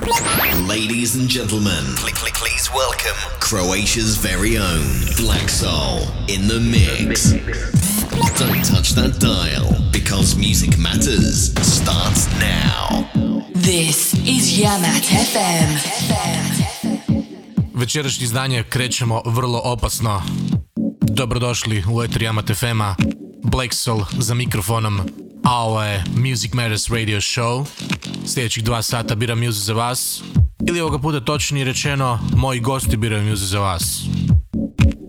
Ladies and gentlemen, please welcome Croatia's very own Black Soul in the mix. Don't touch that dial because music matters starts now. This is Yamat FM. Večerašnje izdanje krećemo vrlo opasno. Dobrodošli u Eter Yamat FM-a. Black Soul za mikrofonom. A ovo je Music Matters Radio Show. Sljedećih dva sata biram muziku za vas. Ili ovoga puta točnije rečeno, moji gosti biraju muziku za vas.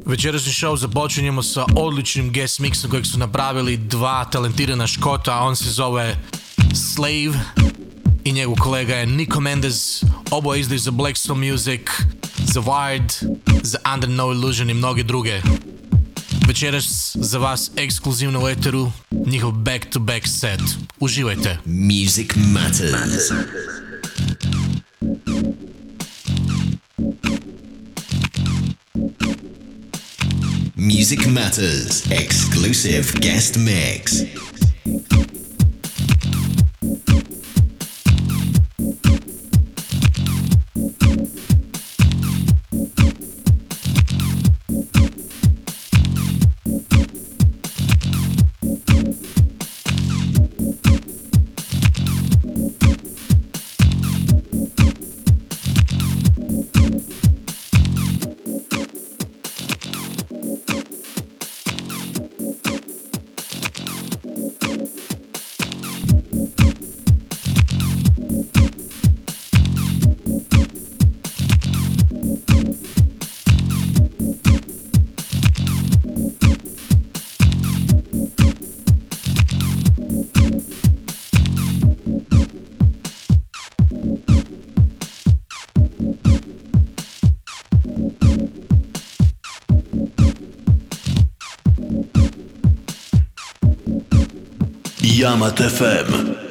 Večerašnji show započinjemo sa odličnim guest mixom kojeg su napravili dva talentirana škota. On se zove Slave i njegov kolega je Nico Mendez. Oboje izdaju za Black Soul Music, za Wired, za Under No Illusion i mnoge druge. спечеляш за вас ексклюзивно етеру Нихъл back-to-back set. Уживайте Music Matters. Music Matters exclusive guest mix. Reklamat FM.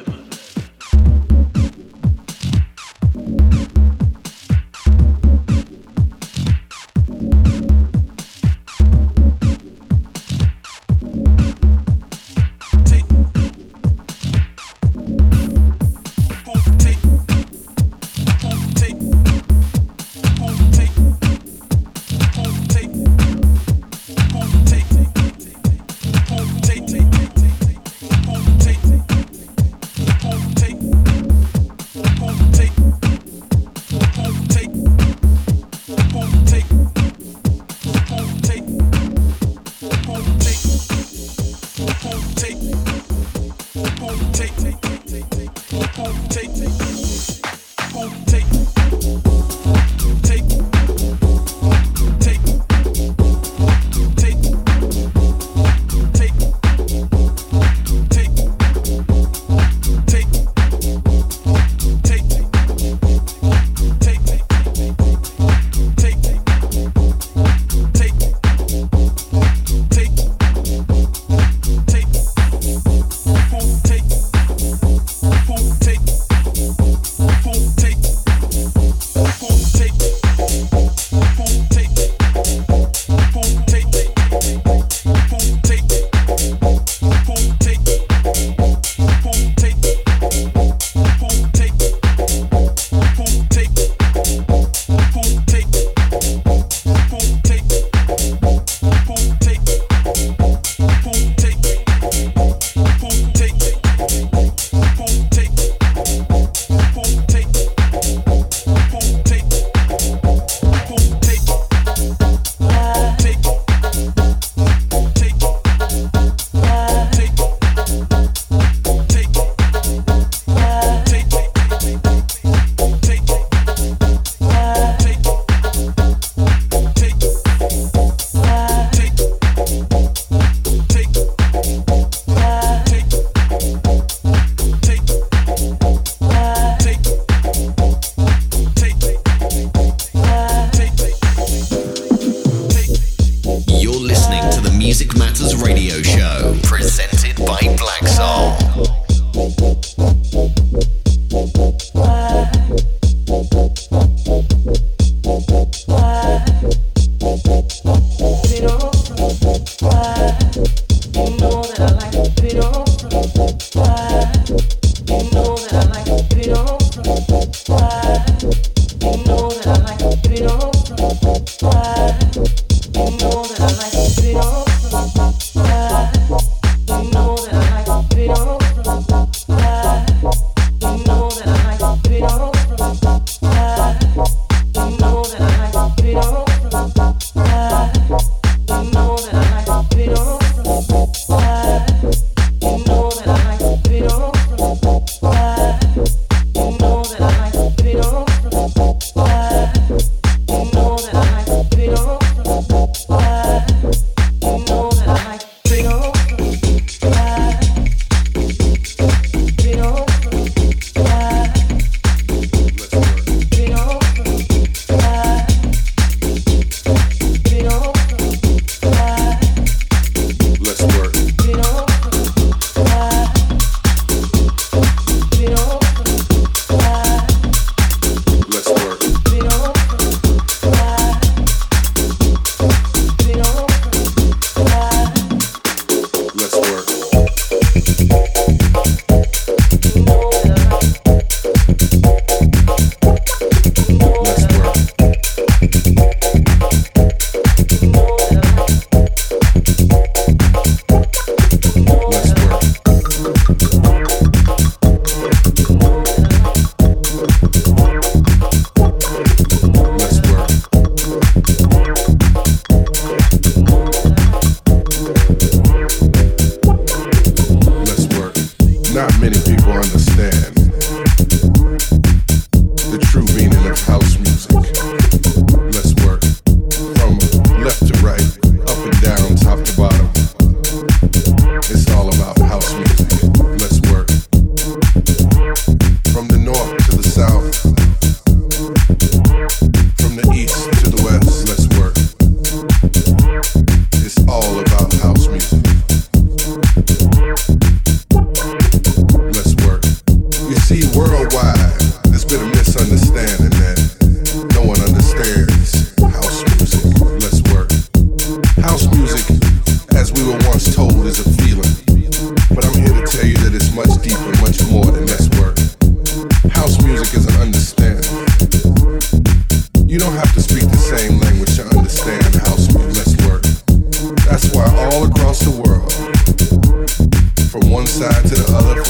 from one side to the other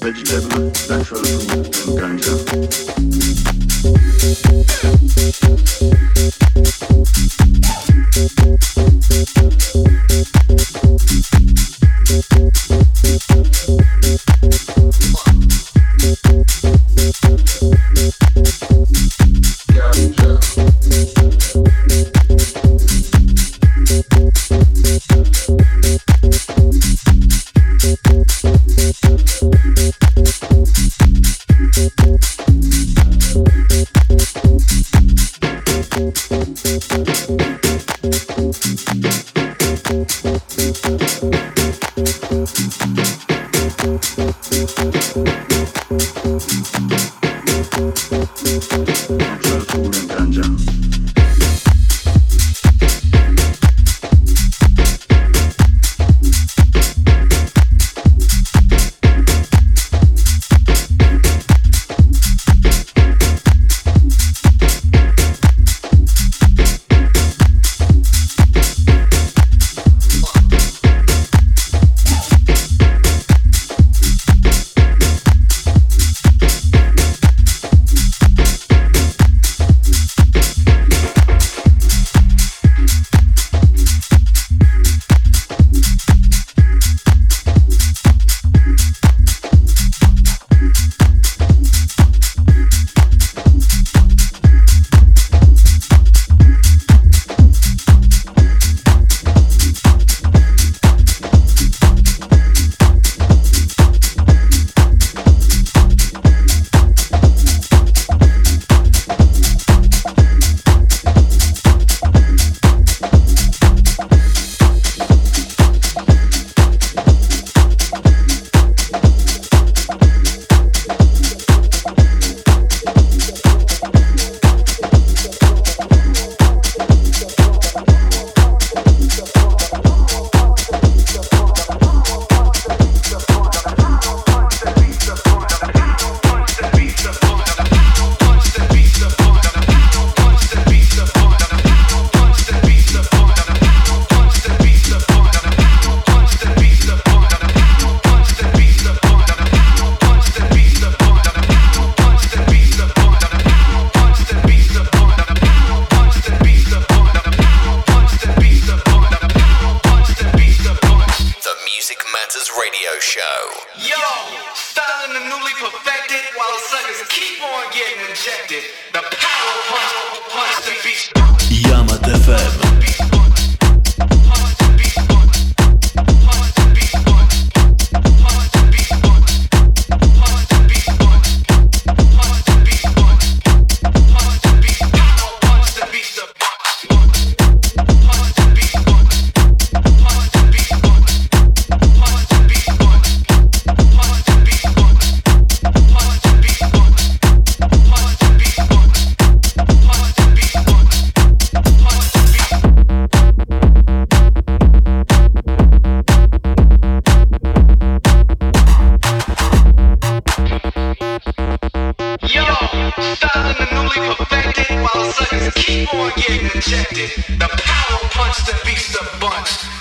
Vegetable, natural fruit, and ganja.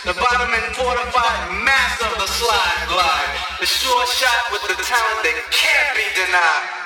The bottom and fortified mass of the slide glide. The sure shot with the talent that can't be denied.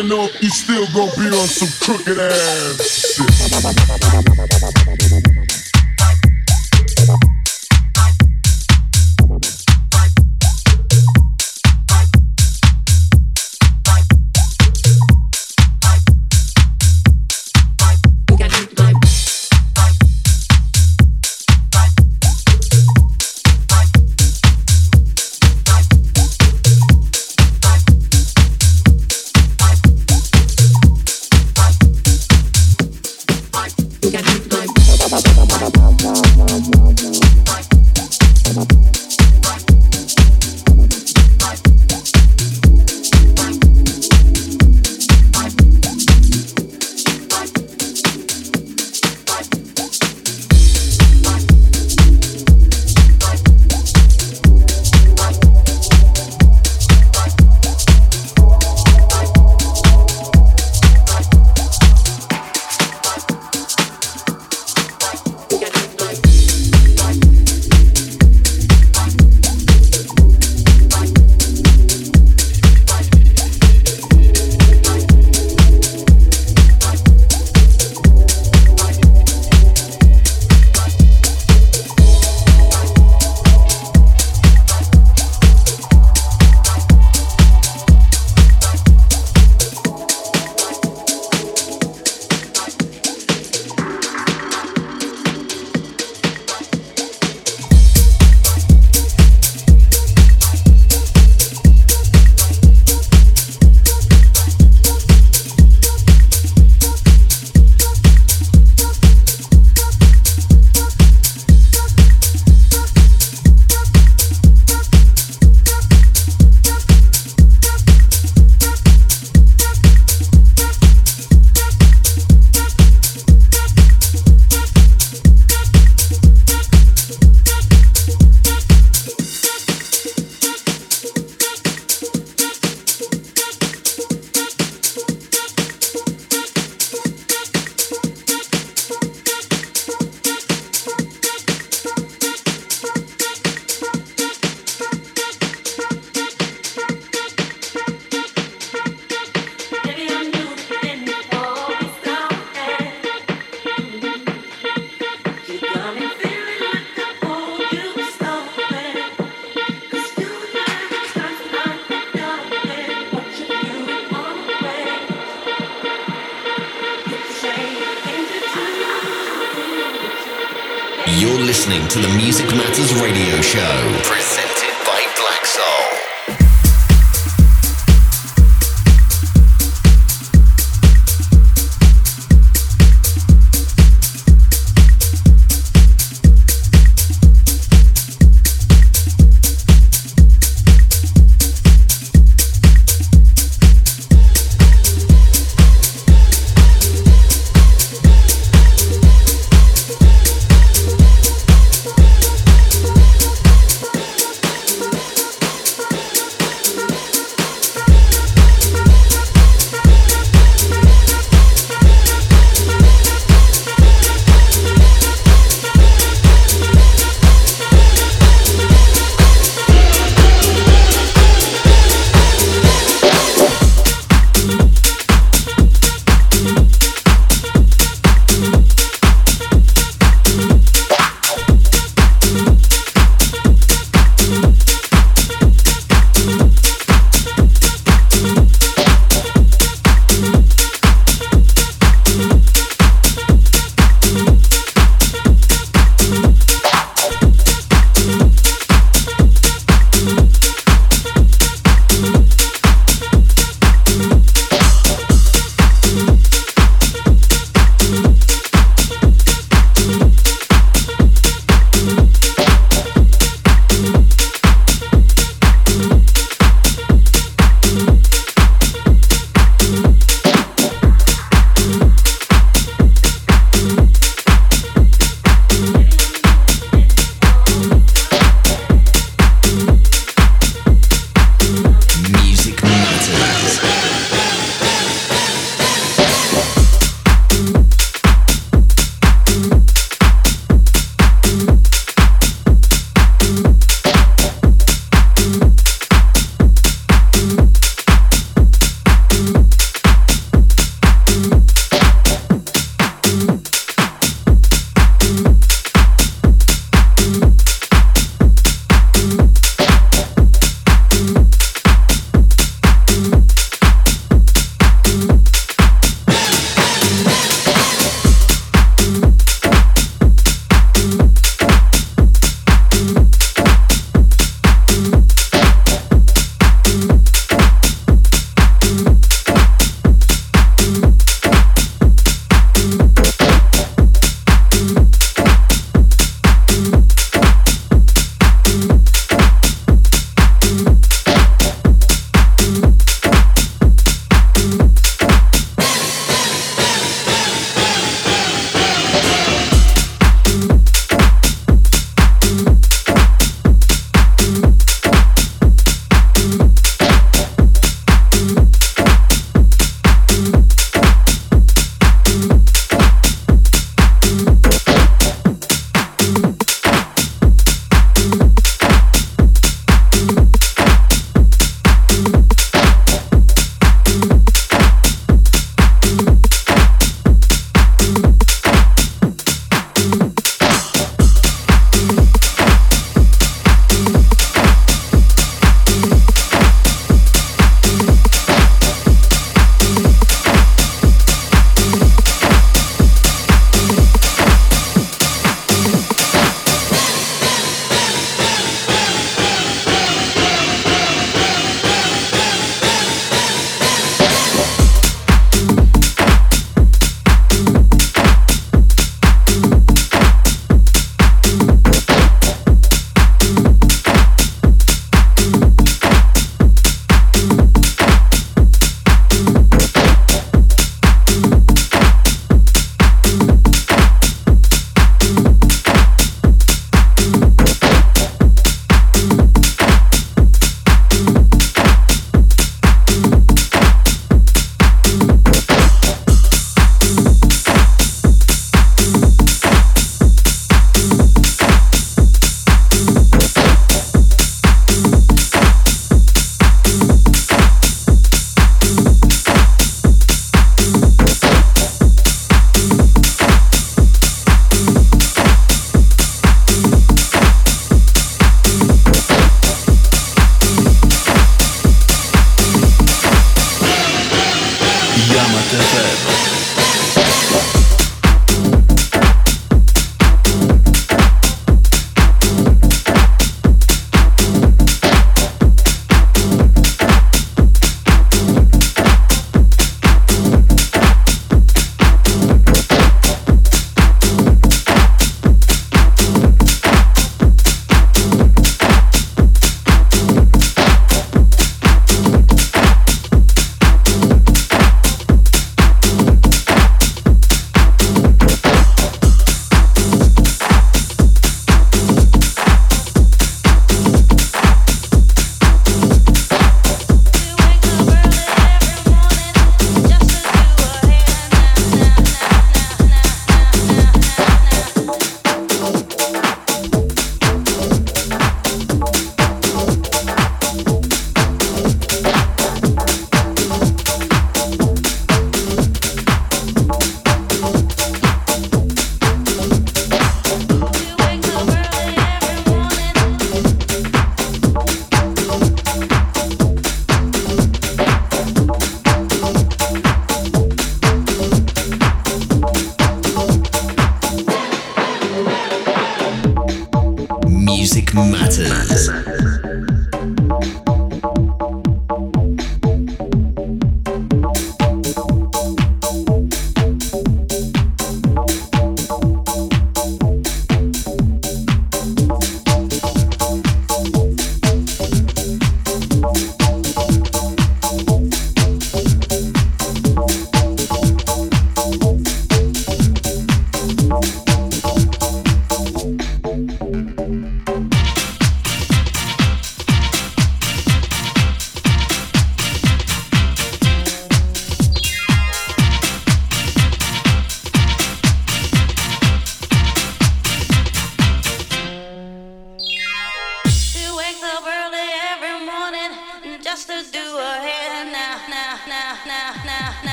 Know if you still gonna be on some crooked ass shit. You're listening to the Music Matters Radio Show,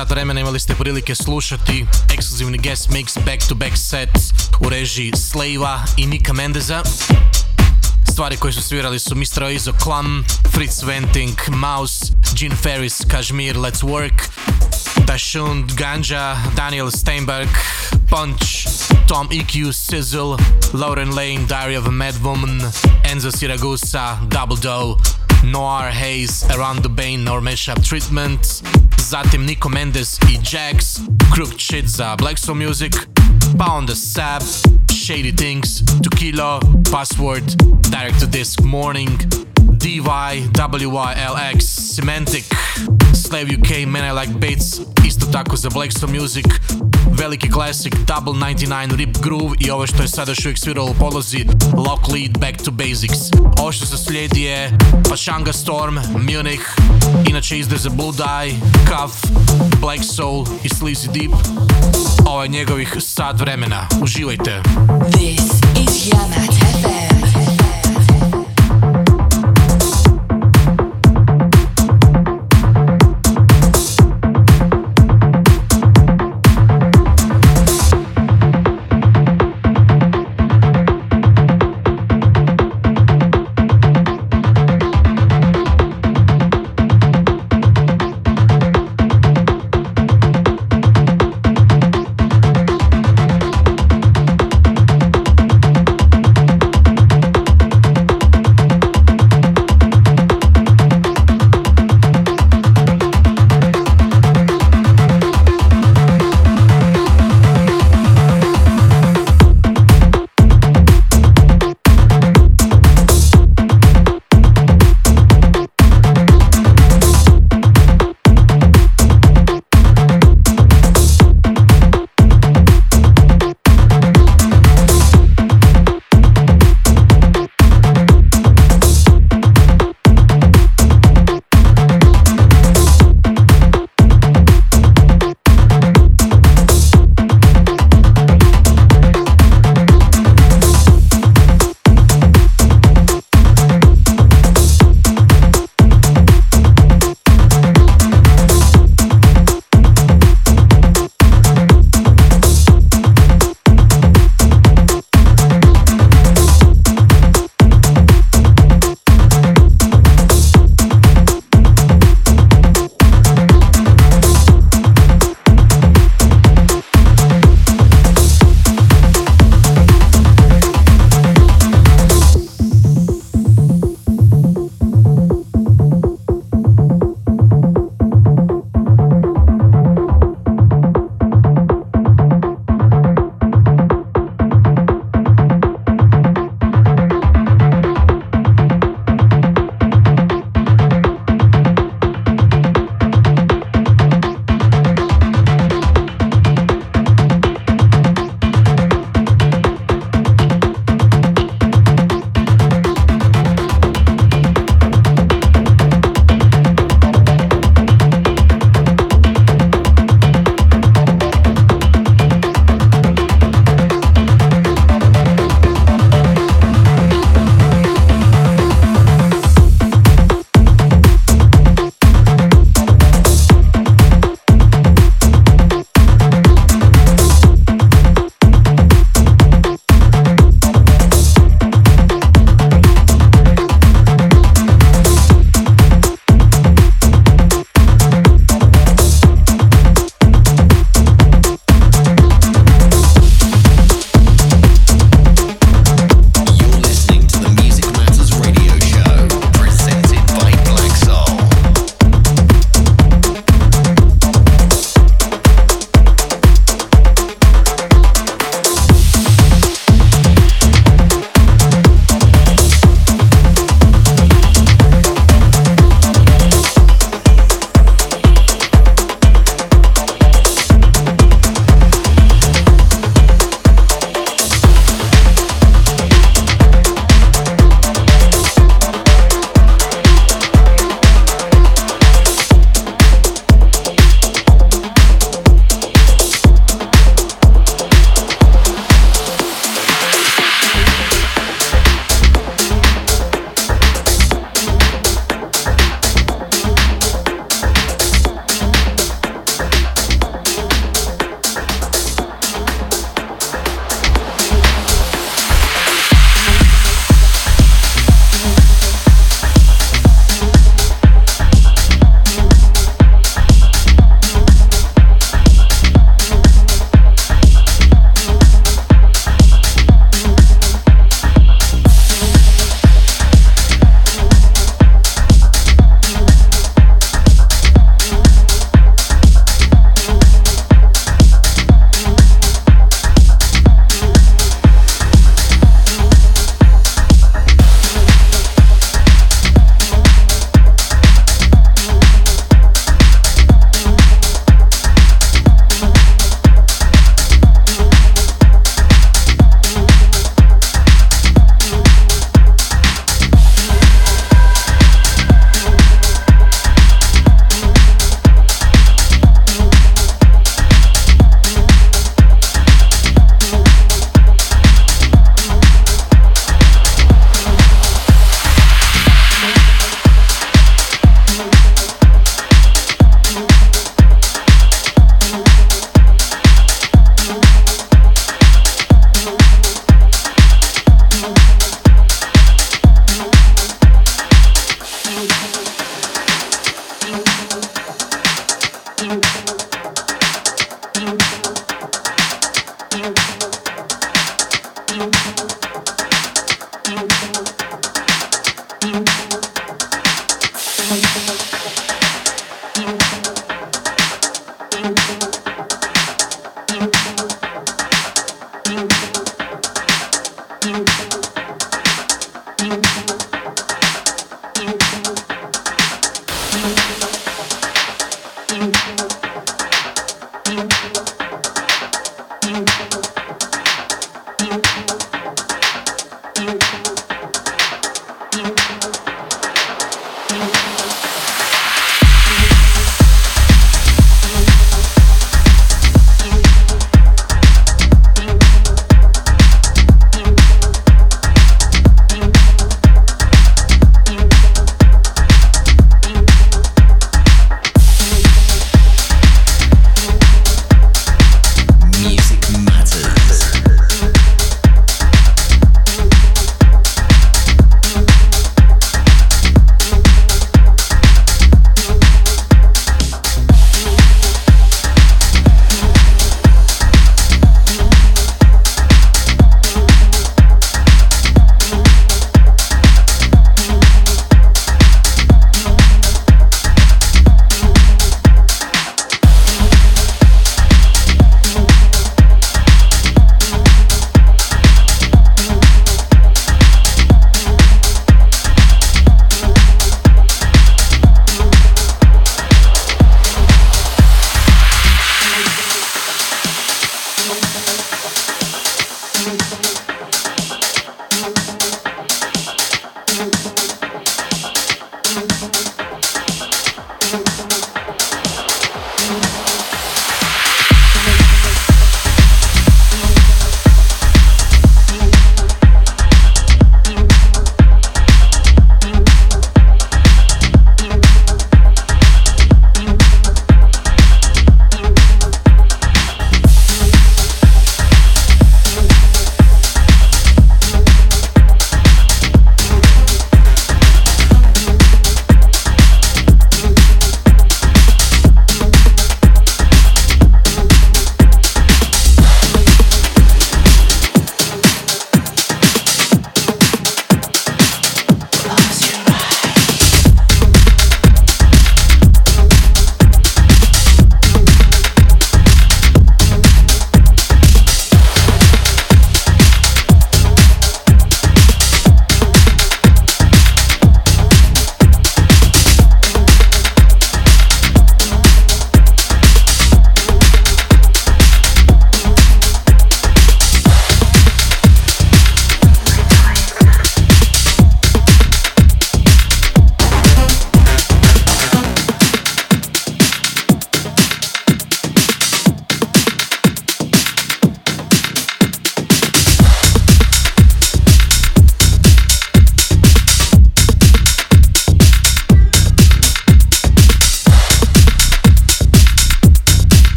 sat vremena imali ste prilike slušati ekskluzivni guest mix back to back set u režiji Slava i Nika Mendeza. Stvari koje su svirali su Mr. Oizo Klum, Fritz Venting, Mouse, Gene Ferris, Kashmir, Let's Work, Dashun, Ganja, Daniel Steinberg, Punch, Tom EQ, Sizzle, Lauren Lane, Diary of a Mad Woman, Enzo Siragusa, Double Doe, Noir Haze, Around the Bane, or Mashup Treatment, zatim Nico Mendes i Jax, Crooked Shit za Black Soul Music, pa the Sab, Shady Things, Tequila, Password, Direct to Disc Morning, DY, WYLX, Semantic, Slave UK, Man I Like Beats, isto tako za Black Stone Music, veliki classic Double 99 Rip Groove i ovo što je sada još uvijek sviralo u polozi Lock Lead Back to Basics. Ovo što se slijedi je Pashanga Storm, Munich, inače izde za Blue Dye, Cuff, Black Soul i Sleazy Deep. Ovo je njegovih sat vremena. Uživajte. This is Yamat FM.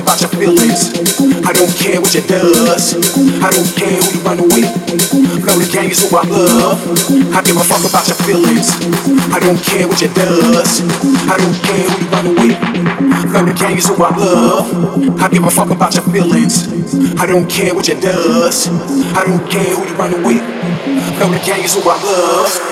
About your feelings. I don't care what you does. I don't care who you run away. Blow the gang is who I love. I give a fuck about your feelings. I don't care what you does. I don't care who you run away. Blow the gang is who I love. I give a fuck about your feelings. I don't care what you does. I don't care who you run away. Blow the gang is who I love.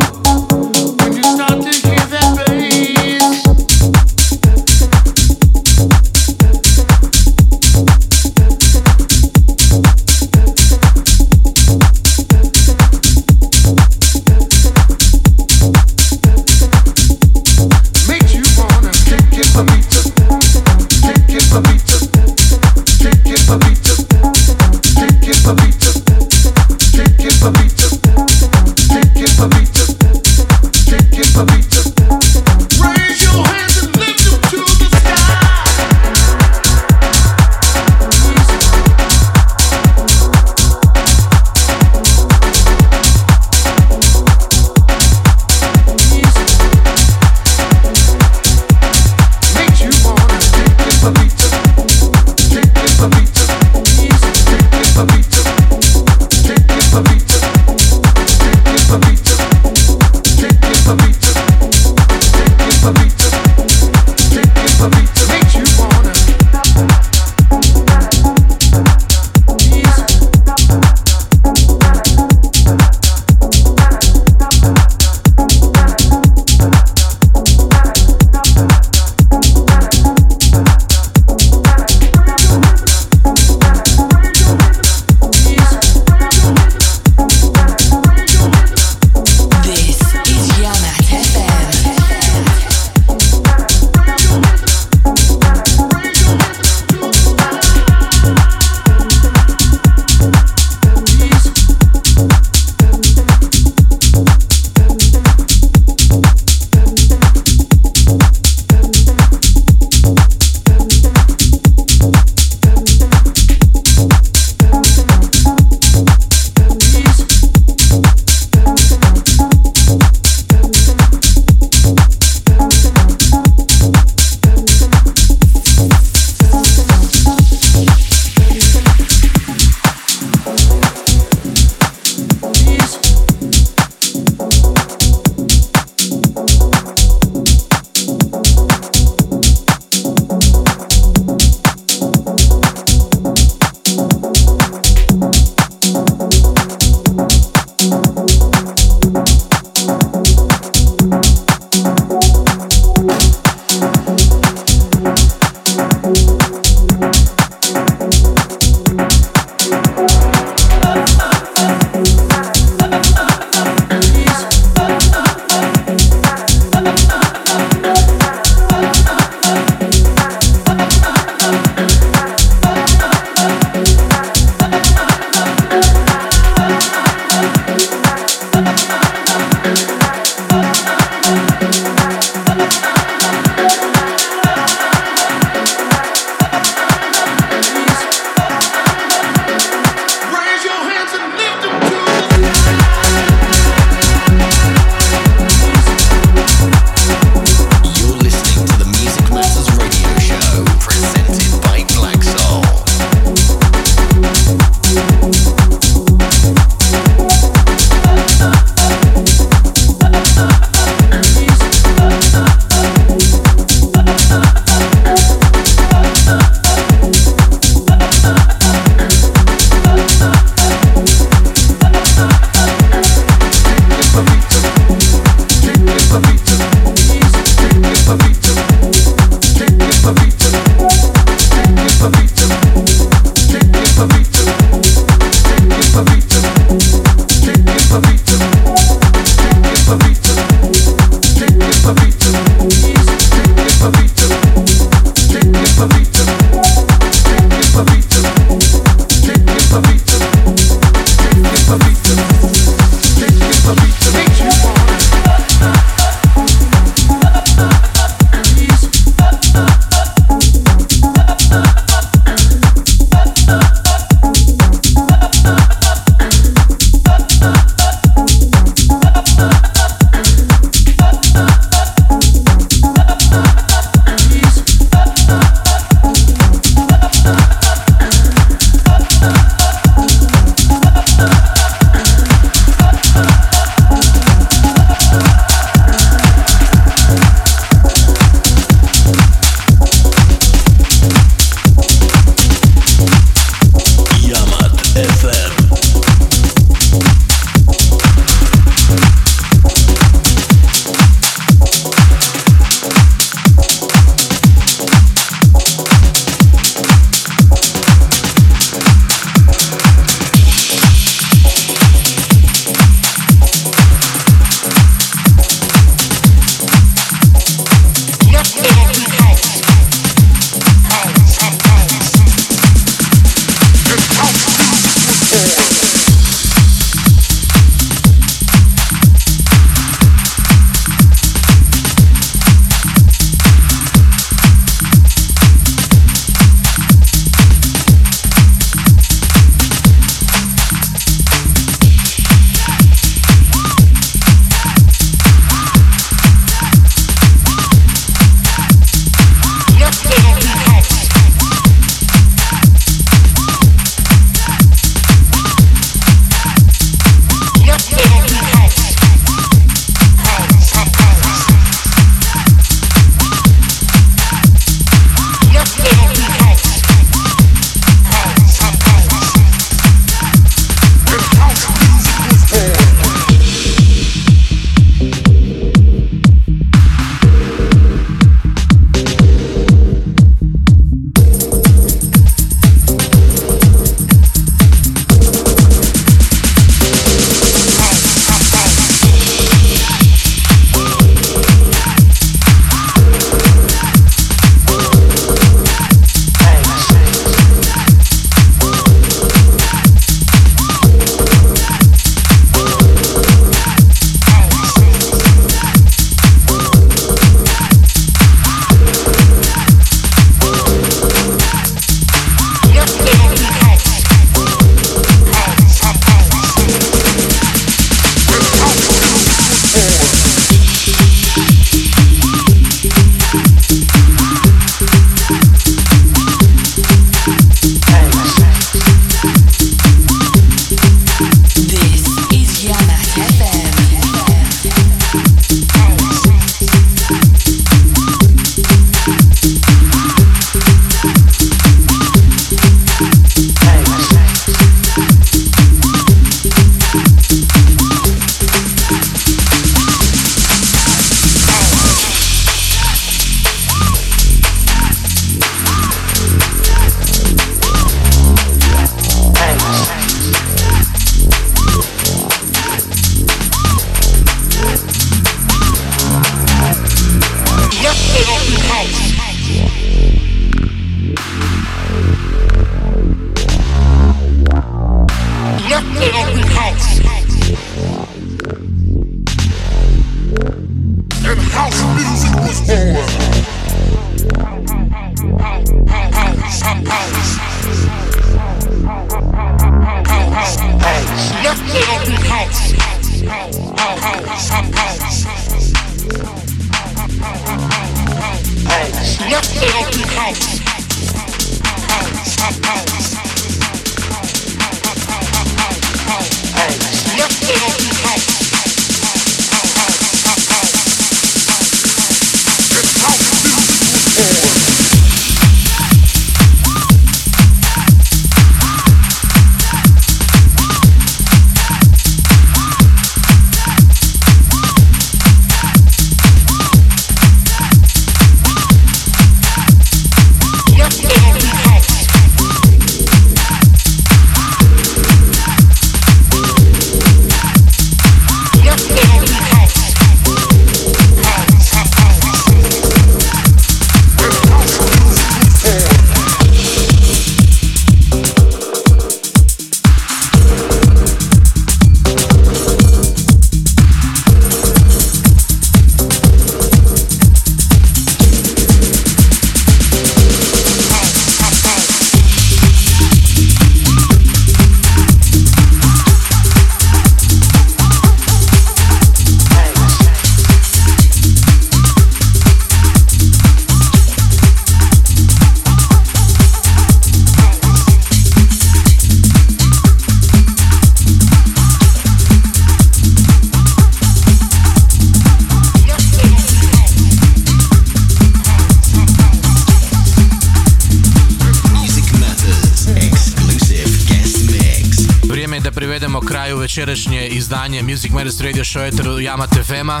Večerašnje izdanje Music Matters Radio Show eteru Yamate FM-a.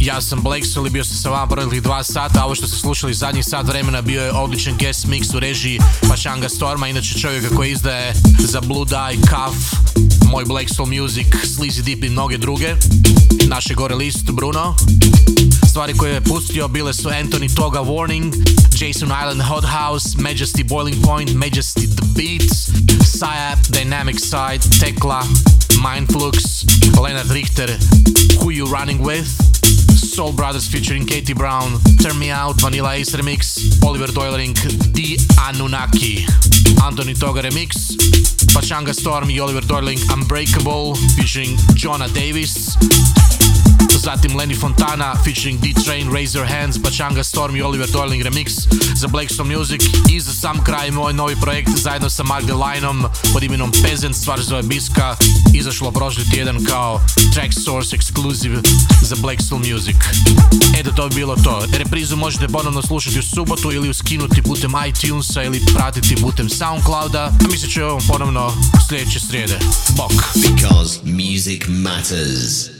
Ja sam Blake i bio sam sa vama proteklih dva sata, a ovo što ste slušali zadnjih sat vremena bio je odličan guest mix u režiji Pašanga Storma, inače čovjeka koji izdaje za Blue Dye, Cuff, moj Black Soul Music, Sleazy Deep i mnoge druge. Naše gore list, Bruno. Stvari koje je pustio bile su Anthony Toga Warning, Jason Island Hot House, Majesty Boiling Point, Majesty The Beats, Syap, Dynamic Side, Tekla, Mindflux, Leonard Richter, Who You Running With, Soul Brothers featuring Katie Brown, Turn Me Out, Vanilla Ace Remix, Oliver Doylering, The Anunnaki, Anthony Toga Remix, Pachanga Storm Oliver Doyling Unbreakable featuring Jonah Davis, zatim Lenny Fontana featuring D-Train, Raise Your Hands, Pachanga Storm i Oliver Doyling remix za Blackstone Music i za sam kraj moj novi projekt zajedno sa Magdalenom pod imenom Peasant, stvar zove Biska, izašlo prošli tjedan kao track source exclusive za Blackstone Music. Eto to bi bilo to. Reprizu možete ponovno slušati u subotu ili uskinuti putem iTunesa ili pratiti putem Soundclouda, a mi se čujemo ponovno sljedeće srijede. Bok! Because music matters.